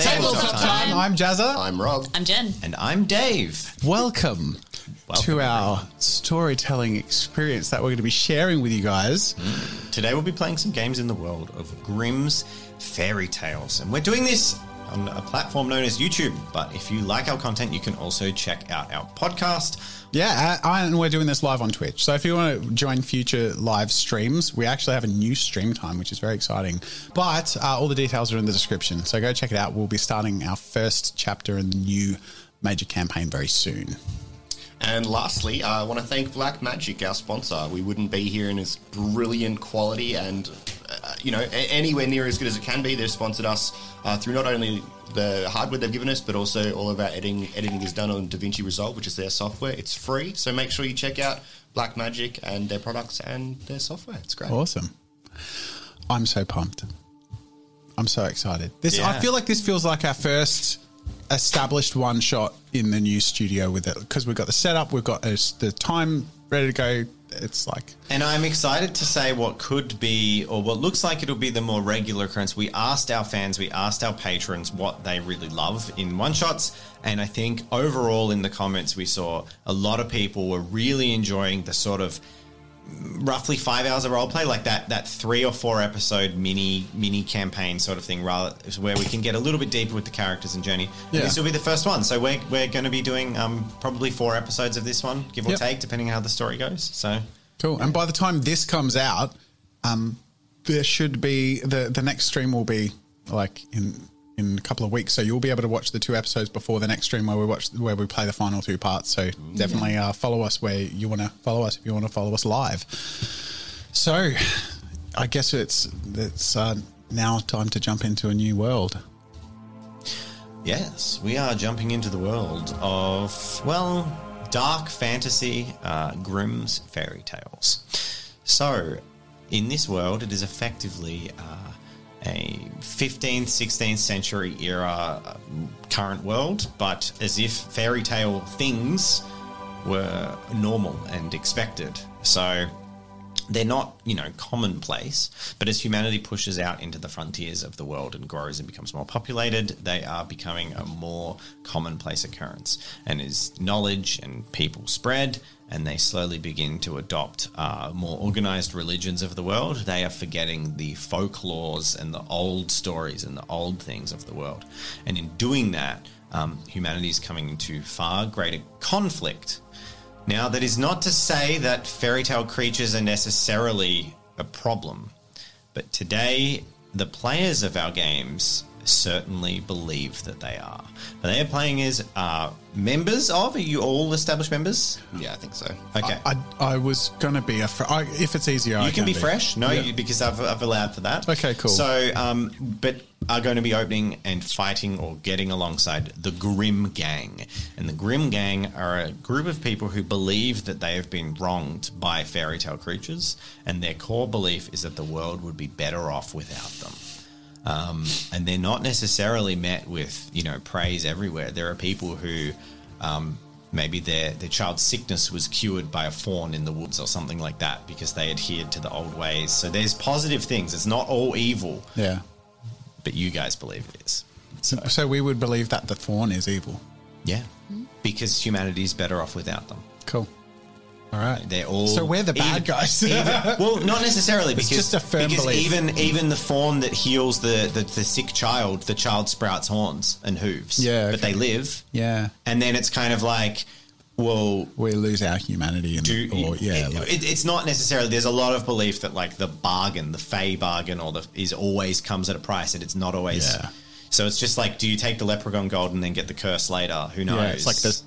Tabletop time. I'm Jazza. I'm Rob. I'm Jen. And I'm Dave. Welcome, Welcome, to our storytelling experience that we're going to be sharing with you guys. Today we'll be playing some games in the world of Grimm's Fairy Tales. And we're doing this on a platform known as YouTube. But if you like our content, you can also check out our podcast. Yeah, uh, and we're doing this live on Twitch. So if you want to join future live streams, we actually have a new stream time, which is very exciting. But uh, all the details are in the description. So go check it out. We'll be starting our first chapter in the new major campaign very soon. And lastly, I want to thank Blackmagic, our sponsor. We wouldn't be here in its brilliant quality and, you know, anywhere near as good as it can be. They've sponsored us uh, through not only the hardware they've given us, but also all of our editing. Editing is done on DaVinci Resolve, which is their software. It's free, so make sure you check out Blackmagic and their products and their software. It's great. Awesome. I'm so pumped. I'm so excited. This I feel like this feels like our first established one shot in the new studio with it because we've got the setup, we've got uh, the time ready to go. It's like And I'm excited to say what could be, or what looks like it'll be the more regular occurrence. We asked our fans, we asked our patrons what they really love in one shots. And I think overall in the comments, we saw a lot of people were really enjoying the sort of roughly five hours of role play, like that that three or four episode mini mini campaign sort of thing, rather where we can get a little bit deeper with the characters and journey. And Yeah. This will be the first one, so we're we're going to be doing um, probably four episodes of this one, give or Yep. take, depending on how the story goes. So cool. And by the time this comes out, um, there should be the the next stream will be like in in a couple of weeks, so you'll be able to watch the two episodes before the next stream where we watch where we play the final two parts. So definitely uh, follow us where you want to follow us if you want to follow us live. So, I guess it's it's uh, now time to jump into a new world. Yes, we are jumping into the world of, well, dark fantasy, uh, Grimm's fairy tales. So, in this world, it is effectively uh, a 15th, 16th century era uh, current world, but as if fairy tale things were normal and expected. So, they're not, you know, commonplace, but as humanity pushes out into the frontiers of the world and grows and becomes more populated, they are becoming a more commonplace occurrence. And as knowledge and people spread, and they slowly begin to adopt uh, more organized religions of the world, they are forgetting the folklores and the old stories and the old things of the world. And in doing that, um, humanity is coming into far greater conflict now, that is not to say that fairy tale creatures are necessarily a problem, but today the players of our games certainly believe that they are. But they are playing as uh, members of. Are you all established members? Yeah, I think so. Okay. I, I was gonna be a fr- I, if it's easier. I you can be be fresh, no, Yeah. you, because I've, I've allowed for that. Okay, cool. So, um, but are going to be opening and fighting or getting alongside the Grim Gang, and the Grim Gang are a group of people who believe that they have been wronged by fairy tale creatures, and their core belief is that the world would be better off without them. Um, and they're not necessarily met with you know praise everywhere. There are people who um, maybe their their child's sickness was cured by a faun in the woods or something like that because they adhered to the old ways. So there's positive things. It's not all evil, Yeah. but you guys believe it is. So we would believe that the faun is evil. Yeah, because humanity is better off without them. Cool. All right. They're all So we're the bad even- guys. even- well, not necessarily It's because just a firm because belief. even even the faun that heals the, the the sick child, the child sprouts horns and hooves. Yeah, but they live. yeah. and then it's kind of like, well, We lose our humanity and do or yeah, it- like, it, it's not necessarily. There's a lot of belief that like the bargain, the fey bargain, or the is always comes at a price, and it's not always. Yeah. So it's just like, do you take the leprechaun gold and then get the curse later? Who knows? yeah, it's like this it's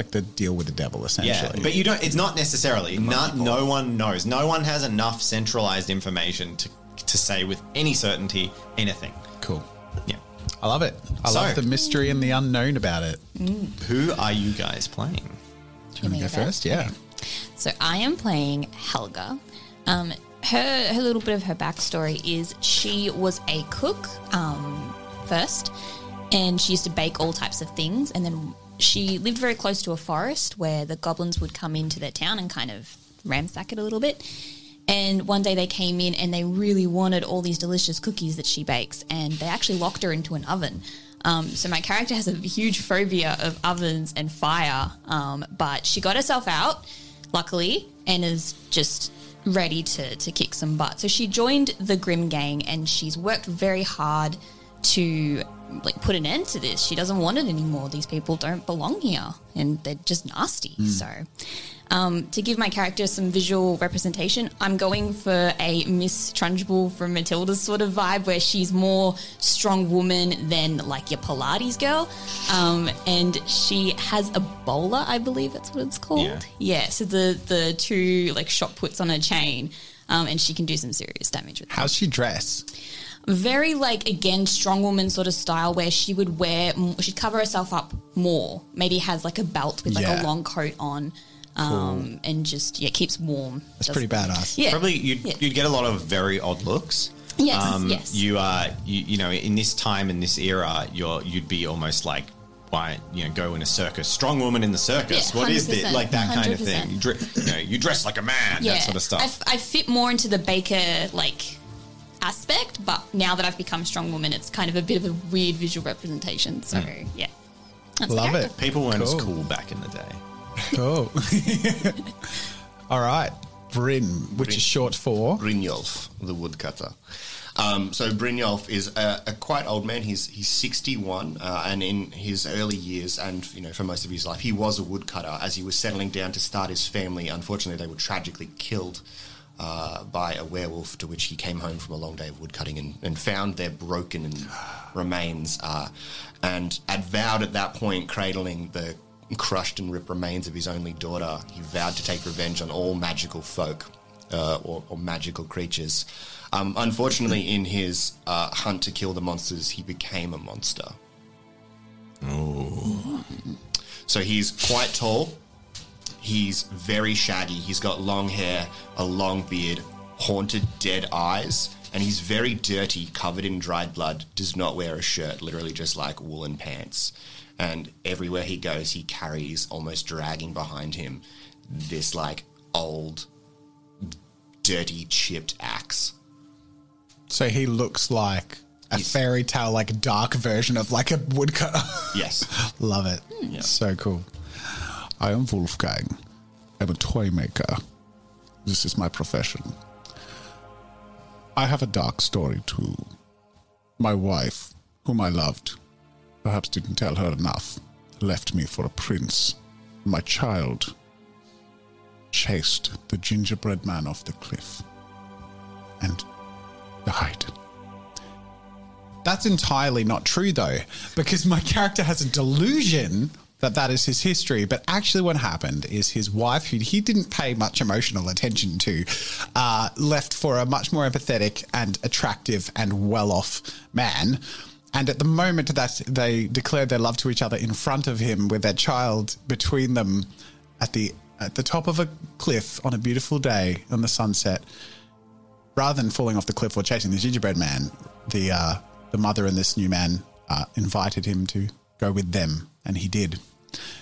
like the deal with the devil essentially. Yeah, but you don't. It's not necessarily. Not, no one knows. No one has enough centralized information to to say with any certainty anything. cool. Yeah. I love it. I So- love the mystery and the unknown about it. Who are you guys playing? Do you want to go to go? first? Yeah. So I am playing Helga. Um, her her little bit of her backstory is she was a cook um, first, and she used to bake all types of things, and then she lived very close to a forest where the goblins would come into their town and kind of ransack it a little bit. And one day they came in and they really wanted all these delicious cookies that she bakes, and they actually locked her into an oven Um, so my character has a huge phobia of ovens and fire, um, but she got herself out, luckily, and is just ready to to kick some butt. So she joined the Grim Gang, and she's worked very hard to like put an end to this. She doesn't want it anymore. These people don't belong here, and they're just nasty. So. Um, to give my character some visual representation, I'm going for a Miss Trunchbull from Matilda's sort of vibe, where she's more strong woman than like your Pilates girl, um, and she has a bowler, I believe that's what it's called. Yeah. Yeah, so the the two like shot puts on a chain, um, and she can do some serious damage with. them How's she dress? Very like again strong woman sort of style where she would wear she'd cover herself up more maybe has like a belt with like Yeah. a long coat on um and just yeah keeps warm That's pretty badass. yeah Probably you'd, Yeah. you'd get a lot of very odd looks. Um, Yes, yes. You are, you, you know, in this time in this era, you're you'd be almost like, why, you know, go in a circus, strong woman in the circus. Yeah, what is it? 100%, Like that kind of thing. You, dre- you know, you dress like a man. yeah That sort of stuff. I, f- I fit more into the baker like aspect but now that i've become a strong woman it's kind of a bit of a weird visual representation so yeah That's Love it. People weren't as Cool. cool back in the day. Cool. All right. Bryn, which is short for. Brynjolf, the woodcutter. Um, so Brynjolf is a, a quite old man. He's he's 61, uh, and in his early years, and you know for most of his life, he was a woodcutter. As he was settling down to start his family, unfortunately, they were tragically killed uh, by a werewolf. To which he came home from a long day of woodcutting and, and found their broken remains, uh, and had vowed at that point, cradling the crushed and ripped remains of his only daughter. He vowed to take revenge on all magical folk uh, or, or magical creatures. Um, unfortunately, in his uh, hunt to kill the monsters, he became a monster. So he's quite tall. He's very shaggy. He's got long hair, a long beard, haunted dead eyes, and he's very dirty, covered in dried blood. Does not wear a shirt, literally just like woolen pants. And everywhere he goes, he carries, almost dragging behind him, this like old, dirty, chipped axe. So he looks like a He's- fairy tale, like dark version of like a woodcutter. Yes. Love it. Hmm. So cool. I am Wolfgang. I'm a toy maker. This is my profession. I have a dark story too. My wife, whom I loved, perhaps didn't tell her enough, left me for a prince. My child chased the gingerbread man off the cliff and died. That's entirely not true, though, because my character has a delusion that that is his history. But actually, what happened is his wife, who he didn't pay much emotional attention to, uh, left for a much more empathetic and attractive and well off man. And at the moment that they declared their love to each other in front of him with their child between them at the at the top of a cliff on a beautiful day on the sunset, rather than falling off the cliff or chasing the gingerbread man, the uh, the mother and this new man uh, invited him to go with them, and he did.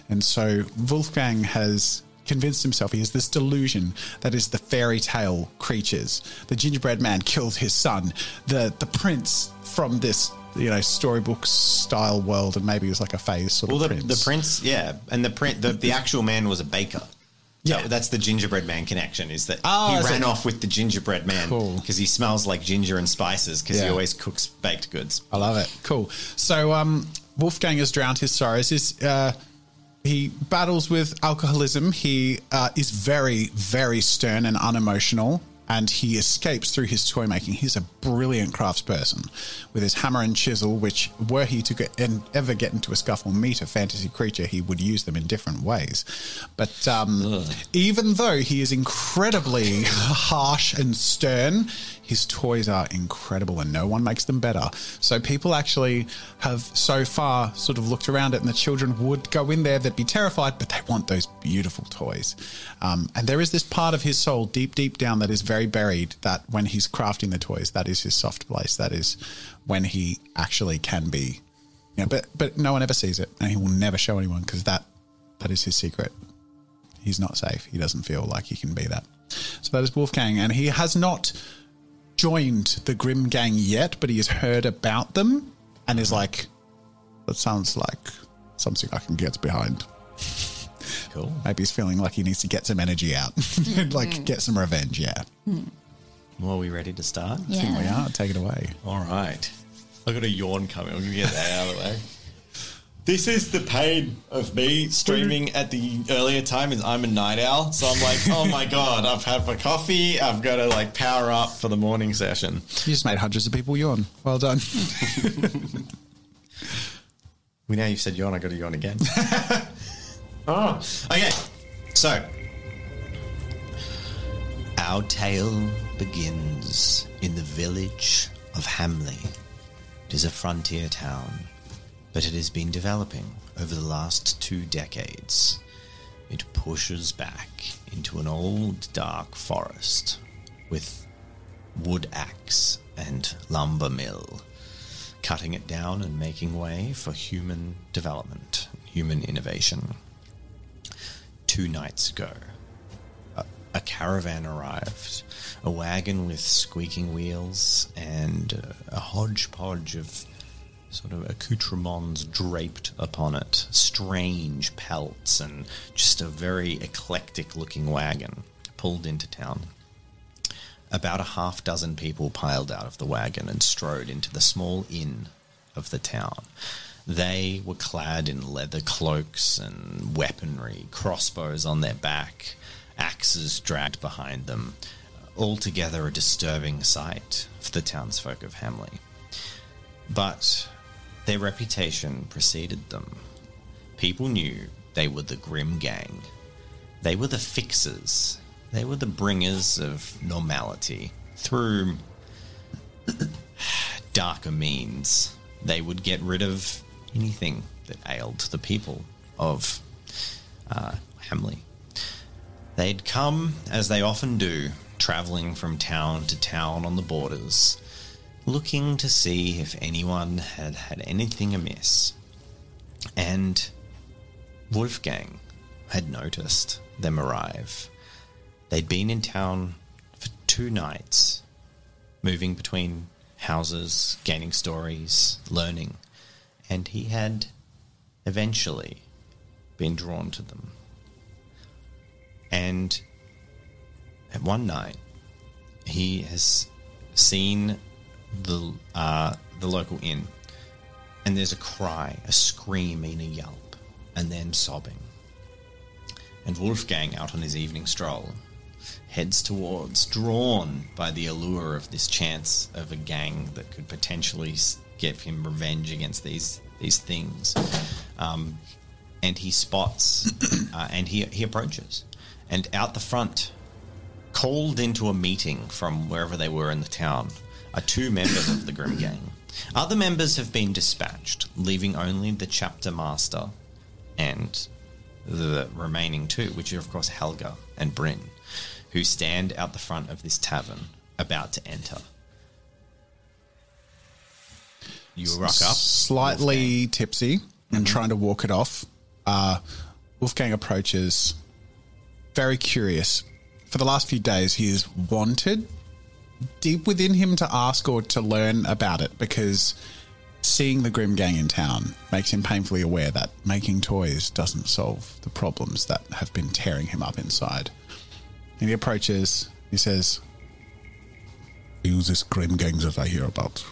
And so Wolfgang has convinced himself he has this delusion that is the fairy tale creatures. The gingerbread man killed his son. The the prince from this you know storybook style world, and maybe it was like a phase sort Well, of the prince. the prince, yeah, and the print, the, the actual man was a baker. Yeah. So that's the gingerbread man connection. Is that Oh, he ran off with the gingerbread man Cool. because he smells like ginger and spices because he always cooks baked goods. I love it. Cool. So um, Wolfgang has drowned his sorrows. His, uh, he battles with alcoholism. He uh, is very, very stern and unemotional, and he escapes through his toy making. He's a brilliant craftsperson with his hammer and chisel. Which, were he to get and ever get into a scuffle, meet a fantasy creature, he would use them in different ways. But um, even though he is incredibly harsh and stern, his toys are incredible and no one makes them better. So people actually have so far sort of looked around it and the children would go in there, they'd be terrified, but they want those beautiful toys. Um, and there is this part of his soul deep, deep down that is very buried that when he's crafting the toys, that is his soft place. That is when he actually can be. You know, but but no one ever sees it and he will never show anyone because that that is his secret he's not safe. He doesn't feel like he can be that. So that is Wolfgang, and he has not joined the Grim Gang yet, but he has heard about them and is like, That sounds like something I can get behind. Cool. Maybe he's feeling like he needs to get some energy out, like get some revenge. Yeah, hmm. Well, are we ready to start? I think we are. Take it away. All right. I've got a yawn coming. I'm going to get that out of the way. This is the pain of me streaming at the earlier time. Is I'm a night owl, so I'm like, oh my god, I've had my coffee. I've got to like power up for the morning session. You just made hundreds of people yawn. Well done. We now you've said yawn. I got to yawn again. oh, okay. So our tale begins in the village of Hamley. It is a frontier town, but it has been developing over the last two decades. It pushes back into an old dark forest with wood axe and lumber mill, cutting it down and making way for human development, human innovation. Two nights ago, a, caravan arrived, a wagon with squeaking wheels and a hodgepodge of sort of accoutrements draped upon it, strange pelts, and just a very eclectic looking wagon pulled into town. About a half dozen people piled out of the wagon and strode into the small inn of the town. They were clad in leather cloaks and weaponry, crossbows on their back, axes dragged behind them. Altogether a disturbing sight for the townsfolk of Hamley. But their reputation preceded them. People knew they were the Grim Gang. They were the fixers. They were the bringers of normality through darker means. They would get rid of anything that ailed the people of uh, Hamley. They'd come, as they often do, traveling from town to town on the borders, looking to see if anyone had had anything amiss. And Wolfgang had noticed them arrive. They'd been in town for two nights, moving between houses, gaining stories, learning, and he had eventually been drawn to them. And at one night, he has seen the uh, the local inn, and there's a cry, a scream, and a yelp, and then sobbing. And Wolfgang, out on his evening stroll, heads towards, drawn by the allure of this chance of a gang that could potentially give him revenge against these these things. Um, and he spots, uh, and he he approaches, and out the front, called into a meeting from wherever they were in the town, are two members of the Grim Gang. Other members have been dispatched, leaving only the chapter master and the remaining two, which are of course Helga and Bryn, who stand out the front of this tavern about to enter. You rock up, Slightly tipsy and trying to walk it off. Uh, Wolfgang approaches, very curious. For the last few days, he has wanted deep within him to ask or to learn about it because seeing the Grim Gang in town makes him painfully aware that making toys doesn't solve the problems that have been tearing him up inside. And he approaches, he says, Use this Grim Gang that I hear about.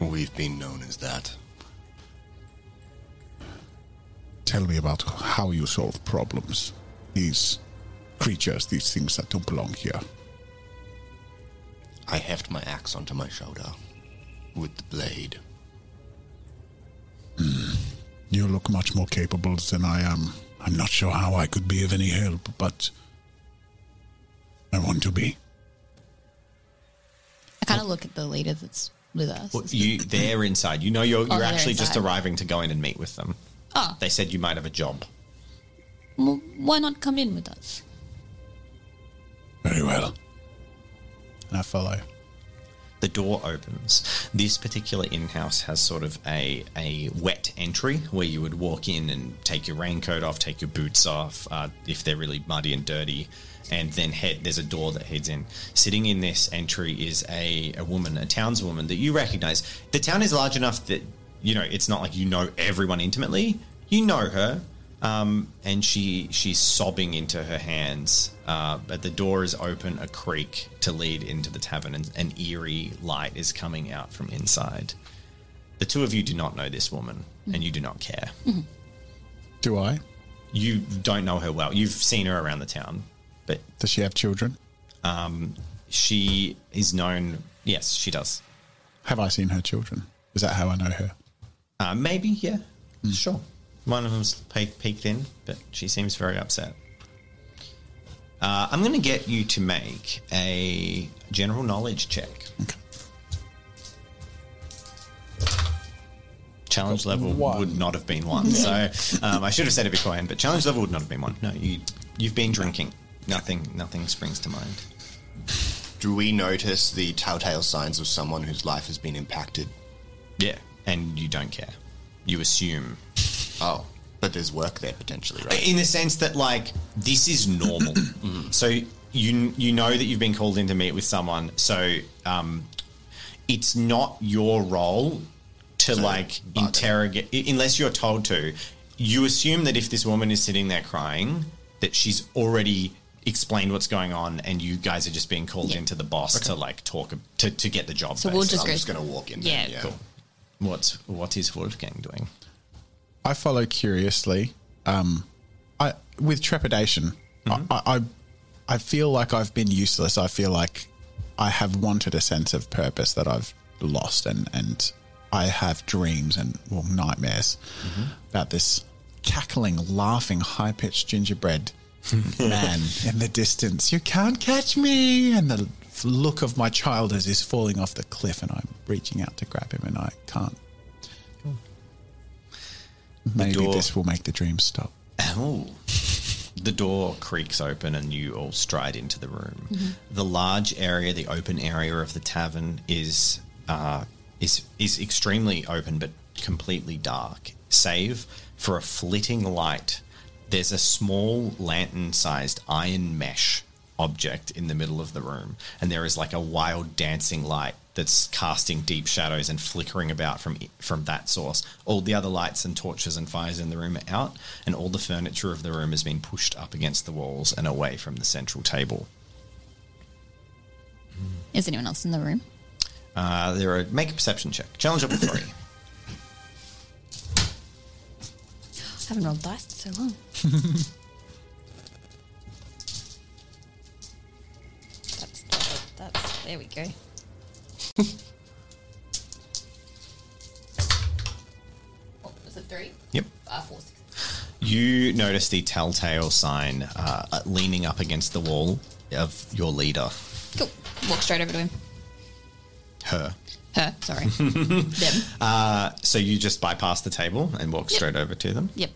We've been known as that. Tell me about how you solve problems. These creatures, these things that don't belong here. I heft my axe onto my shoulder with the blade. Hmm. You look much more capable than I am. I'm not sure how I could be of any help, but I want to be. I kind of look at the leader that's with us. Well, you they're inside. You know you're oh, you're they're actually just arriving to go in and meet with them. oh, They said you might have a job. well, why not come in with us? Very well. And I follow. The door opens. This particular in-house has sort of a, a wet entry where you would walk in and take your raincoat off, take your boots off uh, if they're really muddy and dirty, and then head. There's a door that heads in. Sitting in this entry is a, a woman, a townswoman that you recognize. The town is large enough that you know it's not like you know everyone intimately. You know her, um, and she she's sobbing into her hands. Uh, but the door is open a creak to lead into the tavern, and an eerie light is coming out from inside. The two of you do not know this woman, and you do not care. Do I? You don't know her well. You've seen her around the town, but Does she have children? she is known. Yes, she does. Have I seen her children? Is that how I know her? Uh, maybe, yeah, sure. One of them's pe- peeked in, but she seems very upset. Uh, I'm going to get you to make a general knowledge check. Okay. Challenge level One. would not have been one, so um, I should have said it beforehand. But challenge level would not have been one. No, you you've been drinking. Nothing nothing springs to mind. Do we notice the telltale signs of someone whose life has been impacted? Yeah, and you don't care. You assume Oh, but there's work there potentially, right? in the sense that like this is normal. So you you know that you've been called in to meet with someone. So um, it's not your role to So, like bargain. interrogate i- unless you're told to. You assume that if this woman is sitting there crying, that she's already explained what's going on, and you guys are just being called Yeah. into the boss to like talk to, to get the job. So we'll basically. just I'm go- just going to walk in. Yeah, then, yeah. cool. what's what is Wolfgang doing? I follow curiously, um, I with trepidation. Mm-hmm. I, I I feel like I've been useless. I feel like I have wanted a sense of purpose that I've lost, and and I have dreams and well nightmares Mm-hmm. about this cackling, laughing, high pitched gingerbread man in the distance. You can't catch me, and the look of my child as he's falling off the cliff, and I'm reaching out to grab him, and I can't. Maybe door- this will make the dream stop. Oh. The door creaks open and you all stride into the room. The large area, the open area of the tavern, is uh, is is extremely open but completely dark, save for a flitting light. There's a small lantern-sized iron mesh object in the middle of the room, and there is like a wild dancing light that's casting deep shadows and flickering about from from that source. All the other lights and torches and fires in the room are out, and all the furniture of the room has been pushed up against the walls and away from the central table. Is anyone else in the room? Uh, there are make a perception check. Challenge level three. I haven't rolled dice in so long. that's, that's, there we go. What was it, three? Yep. Uh, four, six. You notice the telltale sign uh, leaning up against the wall of your leader, Cool. Walk straight over to him. her. Her, sorry. Them. So you just bypass the table and walk Yep. straight over to them. Yep.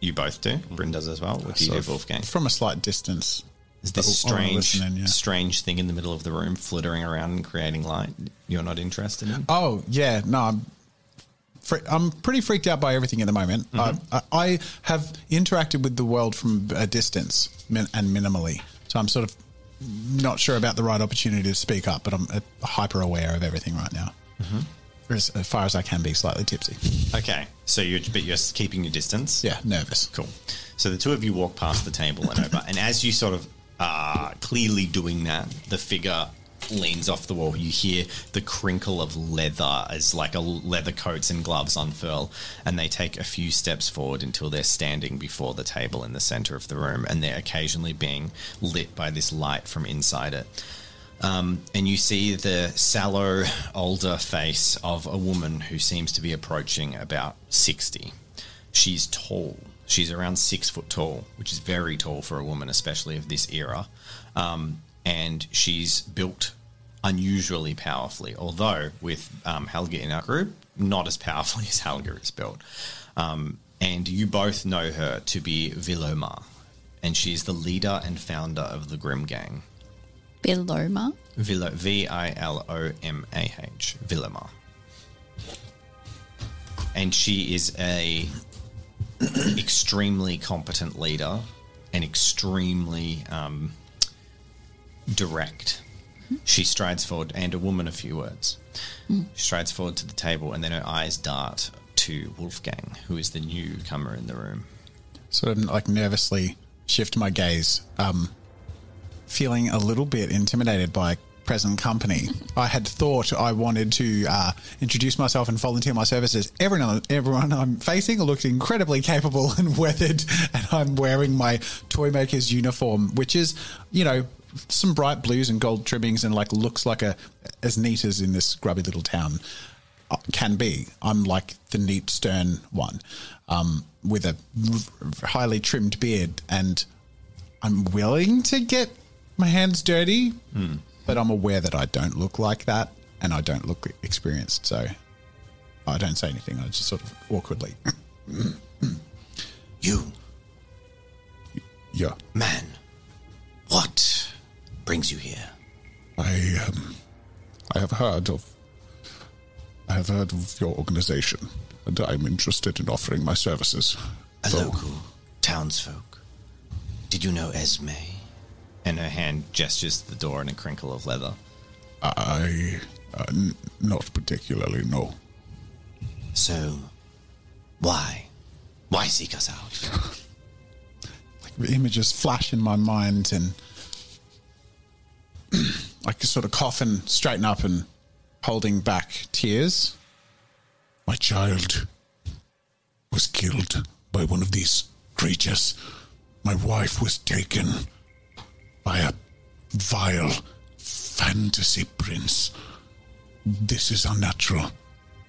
You both do. Bryn does as well. What do you do, Wolfgang? From a slight distance. Is this strange, yeah. strange thing in the middle of the room flittering around and creating light? You're not interested in? Oh yeah, no, I'm. Fre- I'm pretty freaked out by everything at the moment. Mm-hmm. I, I, I have interacted with the world from a distance min- and minimally, so I'm sort of not sure about the right opportunity to speak up. But I'm uh, hyper aware of everything right now, Mm-hmm. as, as far as I can be, slightly tipsy. Okay, so you're but you're keeping your distance. Yeah, nervous. Cool. So the two of you walk past the table and over, and as you sort of are clearly doing that, the figure leans off the wall. You hear the crinkle of leather as like a leather coats and gloves unfurl, and they take a few steps forward until they're standing before the table in the center of the room, and they're occasionally being lit by this light from inside it. Um, and you see the sallow, older face of a woman who seems to be approaching about 60. She's tall. She's around six foot tall, which is very tall for a woman, especially of this era. Um, and she's built unusually powerfully, although with um, Helga in our group, not as powerfully as Helga is built. Um, and you both know her to be Viloma, and she's the leader and founder of the Grim Gang. Viloma. Vilo, V I L O M A H, Villamar. And she is a extremely competent leader and extremely um, direct. She strides forward, and a woman a few words. She strides forward to the table, and then her eyes dart to Wolfgang, who is the newcomer in the room. Sort of like nervously shift my gaze, um, feeling a little bit intimidated by present company. I had thought I wanted to uh, introduce myself and volunteer my services. Everyone, everyone I'm facing looked incredibly capable and weathered, and I'm wearing my toy maker's uniform, which is, you know, some bright blues and gold trimmings, and like looks like a as neat as in this grubby little town uh, can be. I'm like the neat, stern one um, with a highly trimmed beard, and I'm willing to get my hands dirty, but I'm aware that I don't look like that, and I don't look experienced. So I don't say anything. I just sort of awkwardly, You, yeah. man, what brings you here? I um, I have heard of I have heard of your organization, and I'm interested in offering my services. A So- local townsfolk. Did you know Esme? And her hand gestures to the door in a crinkle of leather. I uh, n- not particularly no. So, why? Why seek us out? the images flash in my mind and I can sort of cough and straighten up and holding back tears. My child was killed by one of these creatures. My wife was taken by a vile fantasy prince. This is unnatural.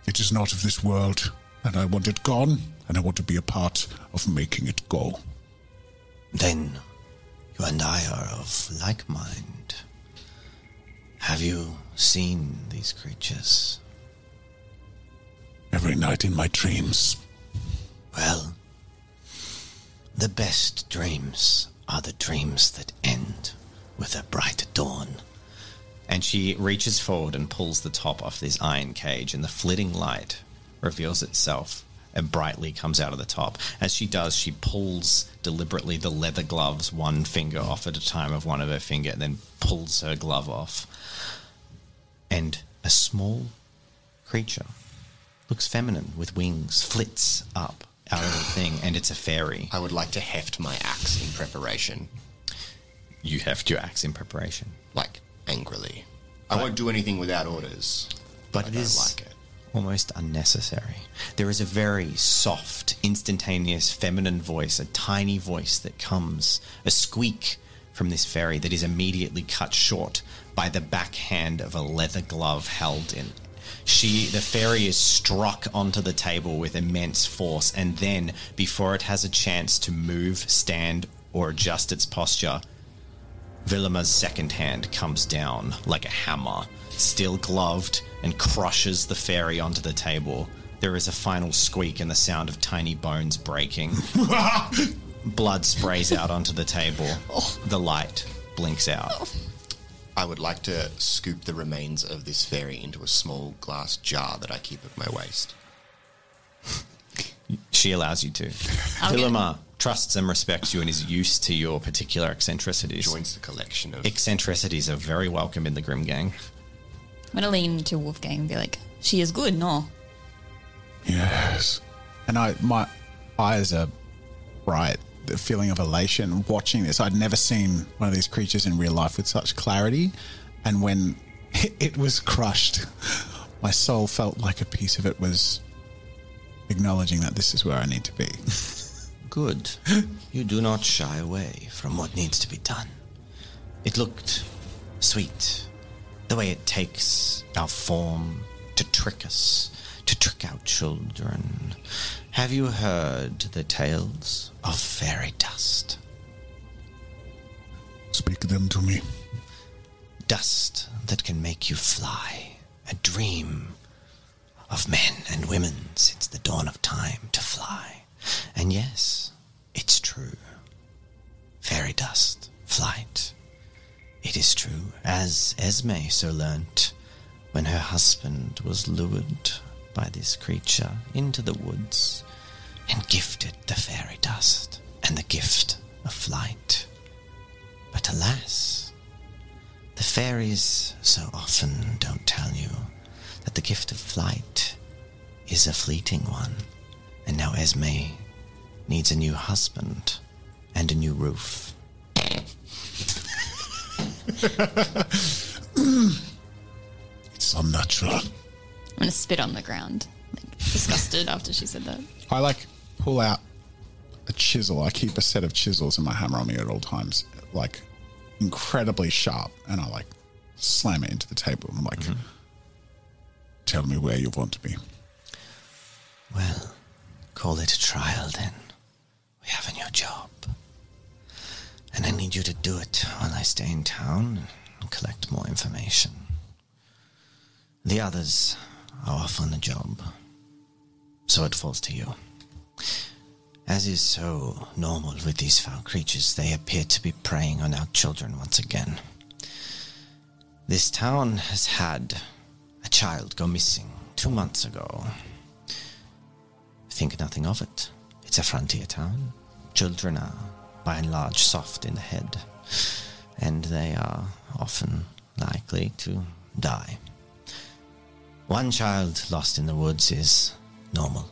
It is not of this world, and I want it gone, and I want to be a part of making it go. Then, you and I are of like mind. Have you seen these creatures? every night in my dreams. Well, the best dreams are the dreams that end with a bright dawn. And she reaches forward and pulls the top off this iron cage, and the flitting light reveals itself and brightly comes out of the top. As she does, she pulls deliberately the leather gloves one finger off at a time of one of her finger, and then pulls her glove off. And a small creature looks feminine with wings, flits up out of the thing, and it's a fairy. I would like to heft my axe in preparation, You heft your axe in preparation. like angrily. I won't do anything without orders, But I it don't is like it. almost unnecessary. There is a very soft, instantaneous feminine voice, a tiny voice that comes, a squeak from this fairy that is immediately cut short by the backhand of a leather glove held in. She, the fairy, is struck onto the table with immense force, and then, before it has a chance to move, stand, or adjust its posture, Villama's second hand comes down like a hammer, still gloved, and crushes the fairy onto the table. There is a final squeak and the sound of tiny bones breaking. Blood sprays out onto the table. Oh. The light blinks out. Oh. I would like to scoop the remains of this fairy into a small glass jar that I keep at my waist. She allows you to. I'll get- Villama trusts and respects you and is used to your particular eccentricities. Joins the collection of. Eccentricities are very welcome in the Grim Gang. I'm gonna lean to Wolfgang and be like, "She is good, no?" Yes. And I, my eyes are bright. The feeling of elation watching this. I'd never seen one of these creatures in real life with such clarity. And when it was crushed, my soul felt like a piece of it was acknowledging that this is where I need to be. Good. You do not shy away from what needs to be done. It looked sweet. The way it takes our form to trick us, to trick our children. Have you heard the tales of fairy dust? Speak them to me. Dust that can make you fly, a dream of men and women since the dawn of time to fly. And yes, it's true. Fairy dust, flight. It is true, as Esme so learnt when her husband was lured by this creature into the woods and gifted the fairy dust and the gift of flight. But alas, the fairies so often don't tell you that the gift of flight is a fleeting one, and now Esme needs a new husband and a new roof. It's unnatural. I'm gonna spit on the ground, like, disgusted after she said that. I like pull out a chisel. I keep a set of chisels and my hammer on me at all times, like incredibly sharp, and I like slam it into the table. I'm like, mm-hmm. tell me where you want to be. Well, call it a trial then. We have a new job. And I need you to do it while I stay in town and collect more information. The others are off on the job, so it falls to you. As is so normal with these foul creatures, they appear to be preying on our children once again. This town has had a child go missing two months ago. Think nothing of it. It's a frontier town. Children are, by and large, soft in the head, and they are often likely to die. One child lost in the woods is normal.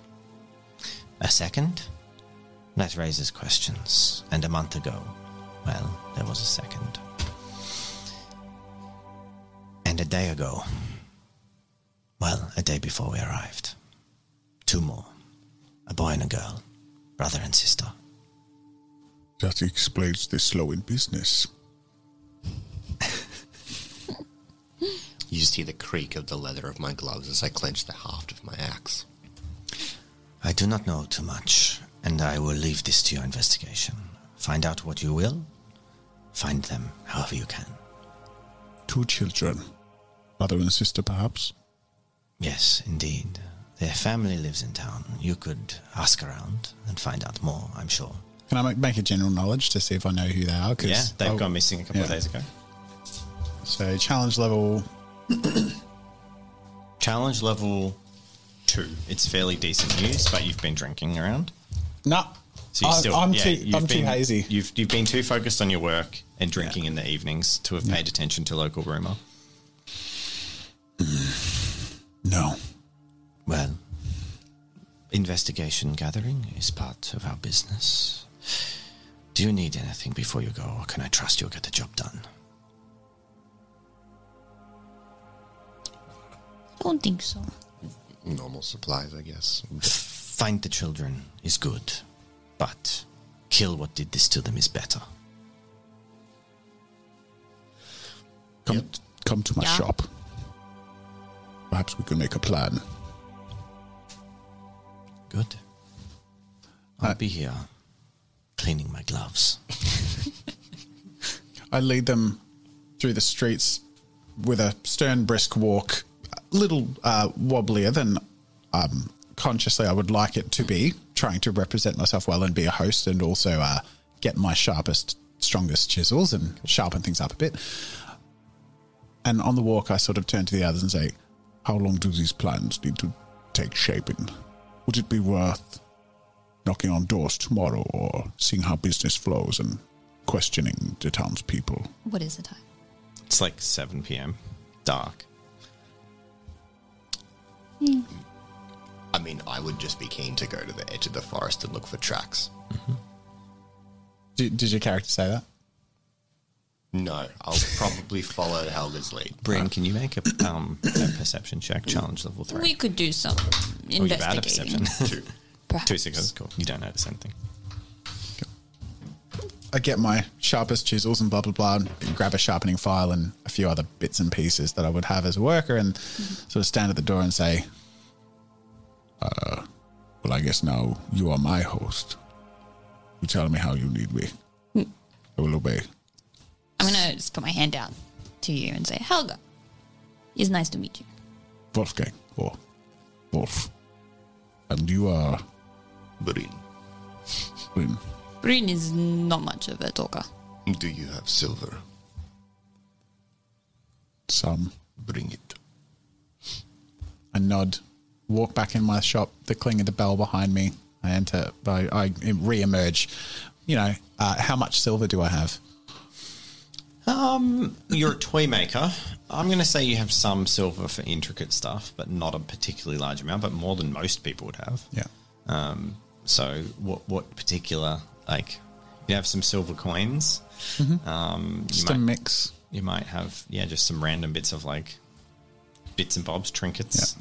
A second? That raises questions. And a month ago, well, there was a second. And a day ago, well, a day before we arrived, two more a boy and a girl, brother and sister. That explains the slow in business. You just hear the creak of the leather of my gloves as I clench the haft of my axe. I do not know too much, and I will leave this to your investigation. Find out what you will, find them however you can. Two children, mother and sister, perhaps. Yes, indeed. Their family lives in town. You could ask around and find out more, I'm sure. Can I make, a general knowledge to see if I know who they are? 'Cause Yeah, they've I- gone missing a couple of days ago. So challenge level. Challenge level two. It's fairly decent news, but you've been drinking around. No, So you I'm, still, I'm yeah, too. you've I'm been, too hazy. You've you've been too focused on your work and drinking in the evenings to have paid attention to local rumor. Mm. No, Well, investigation gathering is part of our business. Do you need anything before you go, or can I trust you'll get the job done? I Don't think so. Normal supplies, I guess. Find the children is good, but kill what did this to them is better. come come to my Yeah. shop. Perhaps we can make a plan. Good. I'll Uh, be here cleaning my gloves. I lead them through the streets with a stern, brisk walk, a little uh, wobblier than um, consciously I would like it to be, trying to represent myself well and be a host and also uh, get my sharpest, strongest chisels and sharpen things up a bit. And on the walk, I sort of turn to the others and say, How long do these plans need to take shape in? Would it be worth knocking on doors tomorrow or seeing how business flows and questioning the townspeople? What is the time? It's like seven p.m. Dark. I mean, I would just be keen to go to the edge of the forest and look for tracks. Did, did your character say that? No, I'll probably follow Helga's lead. Bryn, can you make a um a perception check? Challenge level three. We could do some Oh, you're bad at investigating. perception. Two. Perhaps. Two sixes. Cool. You don't notice anything. I get my sharpest chisels and blah blah blah, and grab a sharpening file and a few other bits and pieces that I would have as a worker, and sort of stand at the door and say, uh, "Well, I guess now you are my host. You tell me how you need me. I will obey." I'm gonna just put my hand out to you and say, Helga, it's nice to meet you. Wolfgang or Wolf, and you are Bryn, Bryn. Bryn is not much of a talker. do you have silver? Some. Bring it. I nod, walk back in my shop, the cling of the bell behind me. I enter, I, I re-emerge. You know, uh, how much silver do I have? Um, you're a toy maker. I'm going to say you have some silver for intricate stuff, but not a particularly large amount, but more than most people would have. Yeah. Um, so what what particular like you have some silver coins. Um, you Just might a mix. you might have yeah just some random bits of like bits and bobs, trinkets.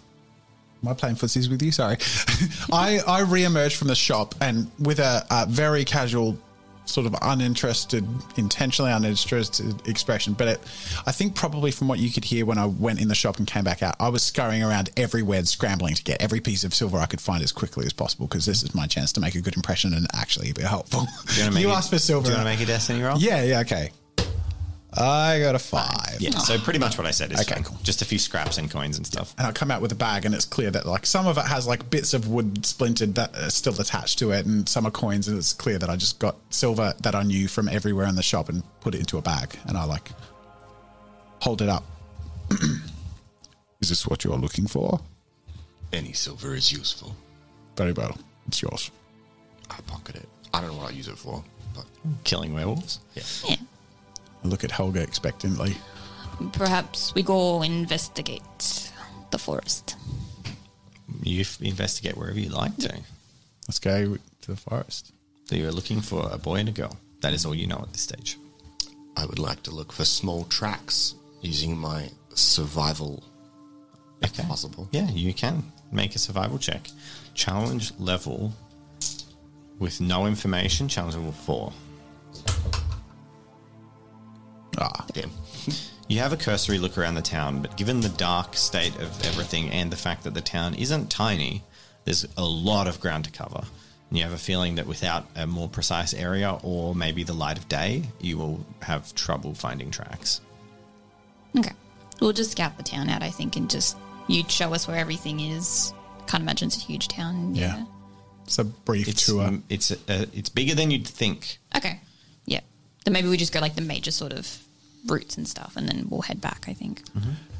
Am I playing footsies with you? Sorry. I, I re-emerged from the shop and with a, a very casual, sort of uninterested, intentionally uninterested expression. But it, I think probably from what you could hear when I went in the shop and came back out, I was scurrying around everywhere, and scrambling to get every piece of silver I could find as quickly as possible because this is my chance to make a good impression and actually be helpful. You, you it- asked for silver. Do you want to make a destiny roll? yeah, yeah, okay. I got a five. Yeah, so pretty much what I said is Okay, fine. cool. Just a few scraps and coins and stuff. and I come out with a bag, and it's clear that like some of it has like bits of wood splintered that are still attached to it, and some are coins, and it's clear that I just got silver that I knew from everywhere in the shop and put it into a bag, and I like hold it up. Is this what you're looking for? Any silver is useful. Very well, it's yours. I pocket it. I don't know what I use it for, but Killing werewolves. Yeah. I look at Helga expectantly. Perhaps we go investigate the forest. You f- investigate wherever you like to. Let's go to the forest. So you're looking for a boy and a girl. That is all you know at this stage. I would like to look for small tracks using my survival, if Okay. possible. Yeah, you can make a survival check. Challenge level with no information. Challenge level four. Ah, Damn. You have a cursory look around the town, but given the dark state of everything and the fact that the town isn't tiny, there's a lot of ground to cover. And you have a feeling that without a more precise area or maybe the light of day, you will have trouble finding tracks. Okay. We'll just scout the town out, I think, and just you'd show us where everything is. Can't imagine it's a huge town. Yeah. Yeah. it's a brief It's tour. it's uh, it's bigger than you'd think. Okay. Yeah. Then maybe we just go like the major sort of routes and stuff, and then we'll head back. I think.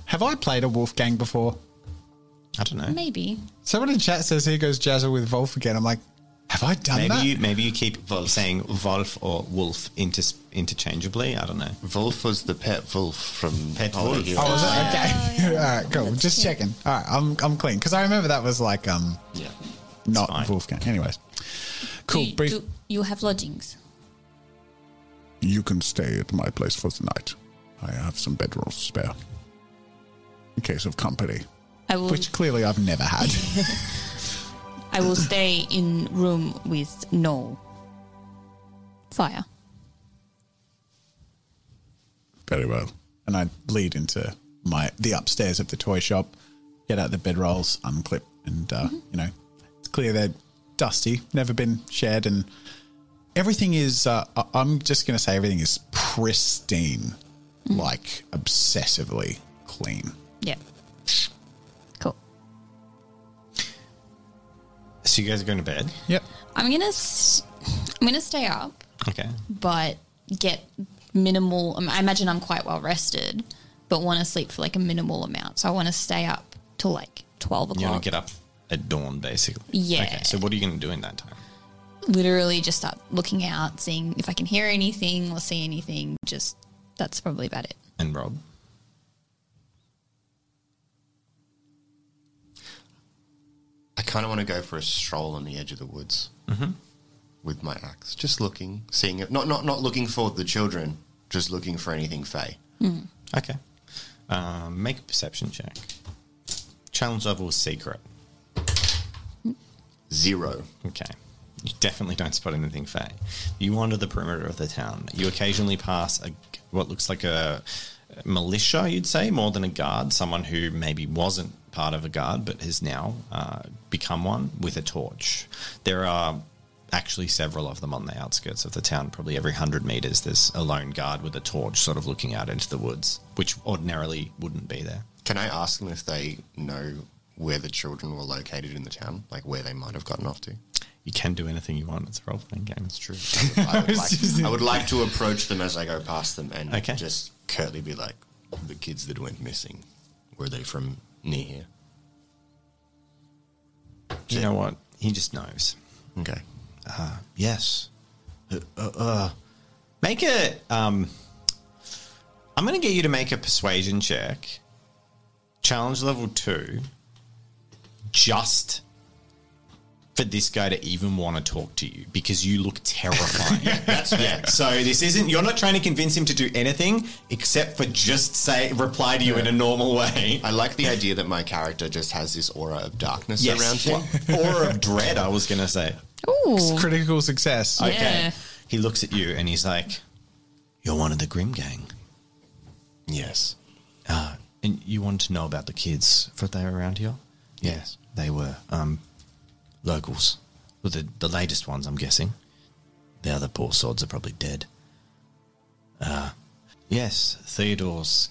Have I played a Wolfgang before? I don't know. Maybe. Someone in chat says here goes Jazza with Wolf again. I'm like, have I done Maybe that? you maybe you keep saying Wolf or Wolf inter- interchangeably. I don't know. Wolf was the pet wolf from Pet Holy wolf. Oh, was it? Okay. All right, cool. Just checking. All right, I'm I'm clean because I remember that was like um Yeah. not fine. Wolfgang. Anyways, cool. Do you, brief. do you have lodgings? You can stay at my place for the night. I have some bedrolls spare in case of company, I will. which clearly I've never had. I will stay in room with no fire. Very well. And I lead into my the upstairs of the toy shop, get out the bedrolls, unclip, and uh, you know, it's clear they're dusty, never been shared, and everything is. Uh, I- I'm just going to say everything is pristine, like obsessively clean. Yeah. Cool. So you guys are going to bed. Yep. I'm gonna. S- I'm gonna stay up, Okay. but get minimal. I imagine I'm quite well rested, but want to sleep for like a minimal amount. So I want to stay up till like twelve o'clock. You want o'clock. to get up at dawn, basically. Yeah. Okay. So what are you going to do in that time? Literally, just start looking out, seeing if I can hear anything or see anything. Just that's probably about it. And Rob. I kind of want to go for a stroll on the edge of the woods mm-hmm. with my axe, just looking, seeing it. Not not not looking for the children, just looking for anything fey. Mm. Okay. Um, make a perception check. Challenge level is secret. Mm. Zero. Okay. You definitely don't spot anything fey. You wander the perimeter of the town. You occasionally pass a what looks like a militia, you'd say, more than a guard. Someone who maybe wasn't part of a guard but has now uh, become one with a torch. There are actually several of them on the outskirts of the town. Probably every hundred meters, there's a lone guard with a torch, sort of looking out into the woods, which ordinarily wouldn't be there. Can I ask them if they know where the children were located in the town, like where they might have gotten off to? You can do anything you want. It's a role playing game. It's true. I would, like, I would like to approach them as I go past them and Okay. just curtly be like, The kids that went missing, were they from near here? You know what? He just knows. Okay. Yes. Uh, uh, uh, make a. Um, I'm going to get you to make a persuasion check. Challenge level two. Just for this guy to even want to talk to you because you look terrifying. That's yeah. So this isn't. You're not trying to convince him to do anything except for just say reply to you in a normal way. I like the idea that my character just has this aura of darkness around him. Aura of dread. I was going to say. Ooh. Critical success. Yeah. Okay. He looks at you and he's like, "You're one of the Grim Gang." Yes. Uh, and you wanted to know about the kids for they were around here? Yes, they were um, locals. Well, the, the latest ones, I'm guessing. The other poor sods are probably dead. Uh, yes, Theodore's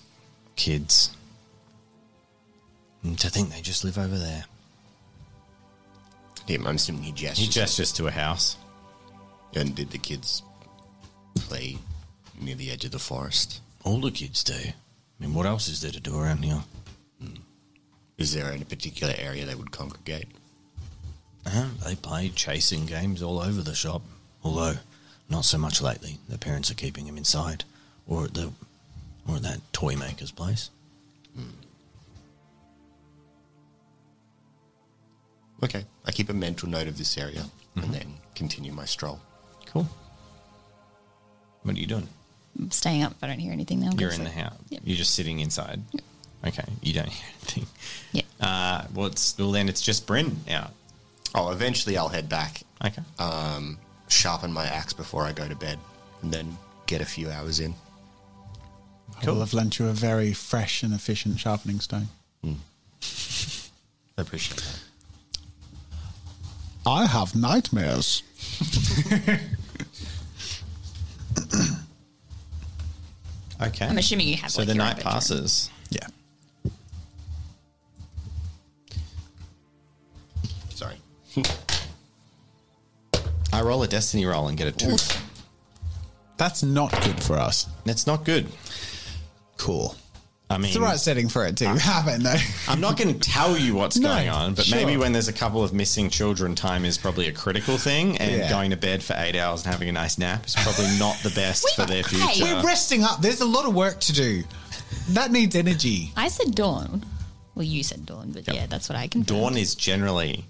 kids. And to think they just live over there. Yeah, I'm assuming he gestures. He gestures to a house. And did the kids play near the edge of the forest? All the kids do. I mean, what else is there to do around here? Is there any particular area they would congregate? Uh, they play chasing games all over the shop, although not so much lately. Their parents are keeping them inside, or at the, or at that toy maker's place. Okay. I keep a mental note of this area and then continue my stroll. Cool. What are you doing? I'm staying up if I don't hear anything now. You're in the house. Yep. You're just sitting inside. Okay, you don't hear anything. Yeah. Uh, well, it's, well, then it's just Bryn out. Oh, eventually I'll head back, Okay. um, sharpen my axe before I go to bed, and then get a few hours in. I will have lent you a very fresh and efficient sharpening stone. I appreciate that. I have nightmares. okay. I'm assuming you have. So like, the your night bedroom. passes. Yeah. Roll a destiny roll and get a two. That's not good for us. That's not good. Cool. I mean, It's the right setting for it to happen, though. I'm not going to tell you what's No, going on, but sure. maybe when there's a couple of missing children, time is probably a critical thing, and Yeah. going to bed for eight hours and having a nice nap is probably not the best for their hey, future. We're resting up. There's a lot of work to do. That needs energy. I said dawn. Well, you said dawn, but Yep. yeah, that's what I can. Dawn is generally